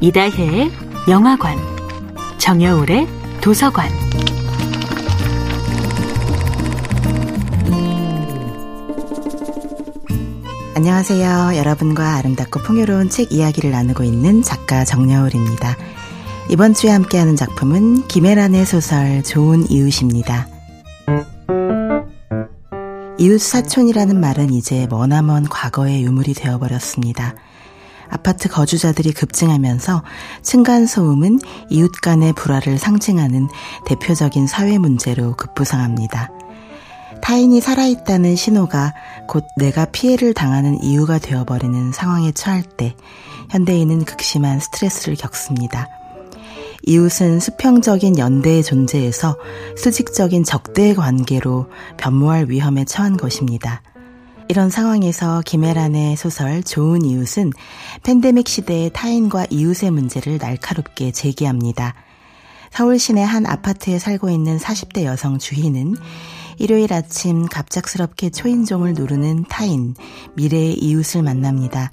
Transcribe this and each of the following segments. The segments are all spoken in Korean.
이다혜의 영화관, 정여울의 도서관. 안녕하세요. 여러분과 아름답고 풍요로운 책 이야기를 나누고 있는 작가 정여울입니다. 이번 주에 함께하는 작품은 김혜란의 소설 좋은 이웃입니다. 이웃 사촌이라는 말은 이제 머나먼 과거의 유물이 되어버렸습니다. 아파트 거주자들이 급증하면서 층간소음은 이웃 간의 불화를 상징하는 대표적인 사회 문제로 급부상합니다. 타인이 살아있다는 신호가 곧 내가 피해를 당하는 이유가 되어버리는 상황에 처할 때 현대인은 극심한 스트레스를 겪습니다. 이웃은 수평적인 연대의 존재에서 수직적인 적대의 관계로 변모할 위험에 처한 것입니다. 이런 상황에서 김혜란의 소설 좋은 이웃은 팬데믹 시대의 타인과 이웃의 문제를 날카롭게 제기합니다. 서울 시내 한 아파트에 살고 있는 40대 여성 주희는 일요일 아침 갑작스럽게 초인종을 누르는 타인, 미래의 이웃을 만납니다.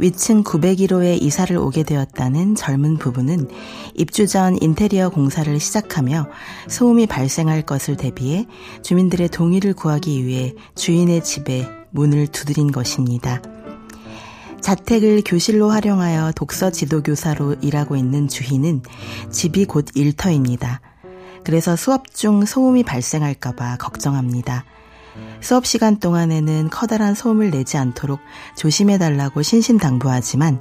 위층 901호에 이사를 오게 되었다는 젊은 부부는 입주 전 인테리어 공사를 시작하며 소음이 발생할 것을 대비해 주민들의 동의를 구하기 위해 주인의 집에 문을 두드린 것입니다. 자택을 교실로 활용하여 독서 지도 교사로 일하고 있는 주희는 집이 곧 일터입니다. 그래서 수업 중 소음이 발생할까봐 걱정합니다. 수업 시간 동안에는 커다란 소음을 내지 않도록 조심해달라고 신신당부하지만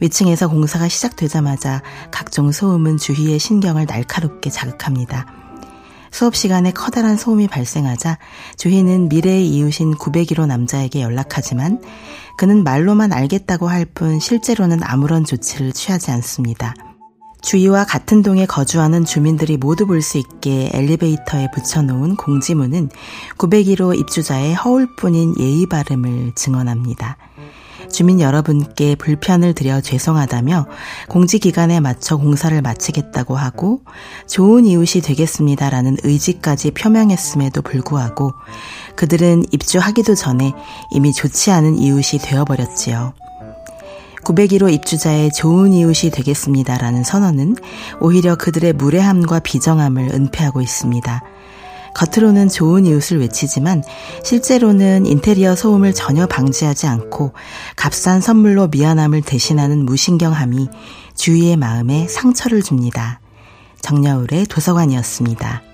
위층에서 공사가 시작되자마자 각종 소음은 주위의 신경을 날카롭게 자극합니다. 수업 시간에 커다란 소음이 발생하자 주희는 미래의 이웃인 901호 남자에게 연락하지만 그는 말로만 알겠다고 할 뿐 실제로는 아무런 조치를 취하지 않습니다. 주위와 같은 동에 거주하는 주민들이 모두 볼 수 있게 엘리베이터에 붙여놓은 공지문은 901호 입주자의 허울뿐인 예의 바름을 증언합니다. 주민 여러분께 불편을 드려 죄송하다며 공지 기간에 맞춰 공사를 마치겠다고 하고 좋은 이웃이 되겠습니다라는 의지까지 표명했음에도 불구하고 그들은 입주하기도 전에 이미 좋지 않은 이웃이 되어버렸지요. 901호 입주자의 좋은 이웃이 되겠습니다라는 선언은 오히려 그들의 무례함과 비정함을 은폐하고 있습니다. 겉으로는 좋은 이웃을 외치지만 실제로는 인테리어 소음을 전혀 방지하지 않고 값싼 선물로 미안함을 대신하는 무신경함이 주위의 마음에 상처를 줍니다. 정여울의 도서관이었습니다.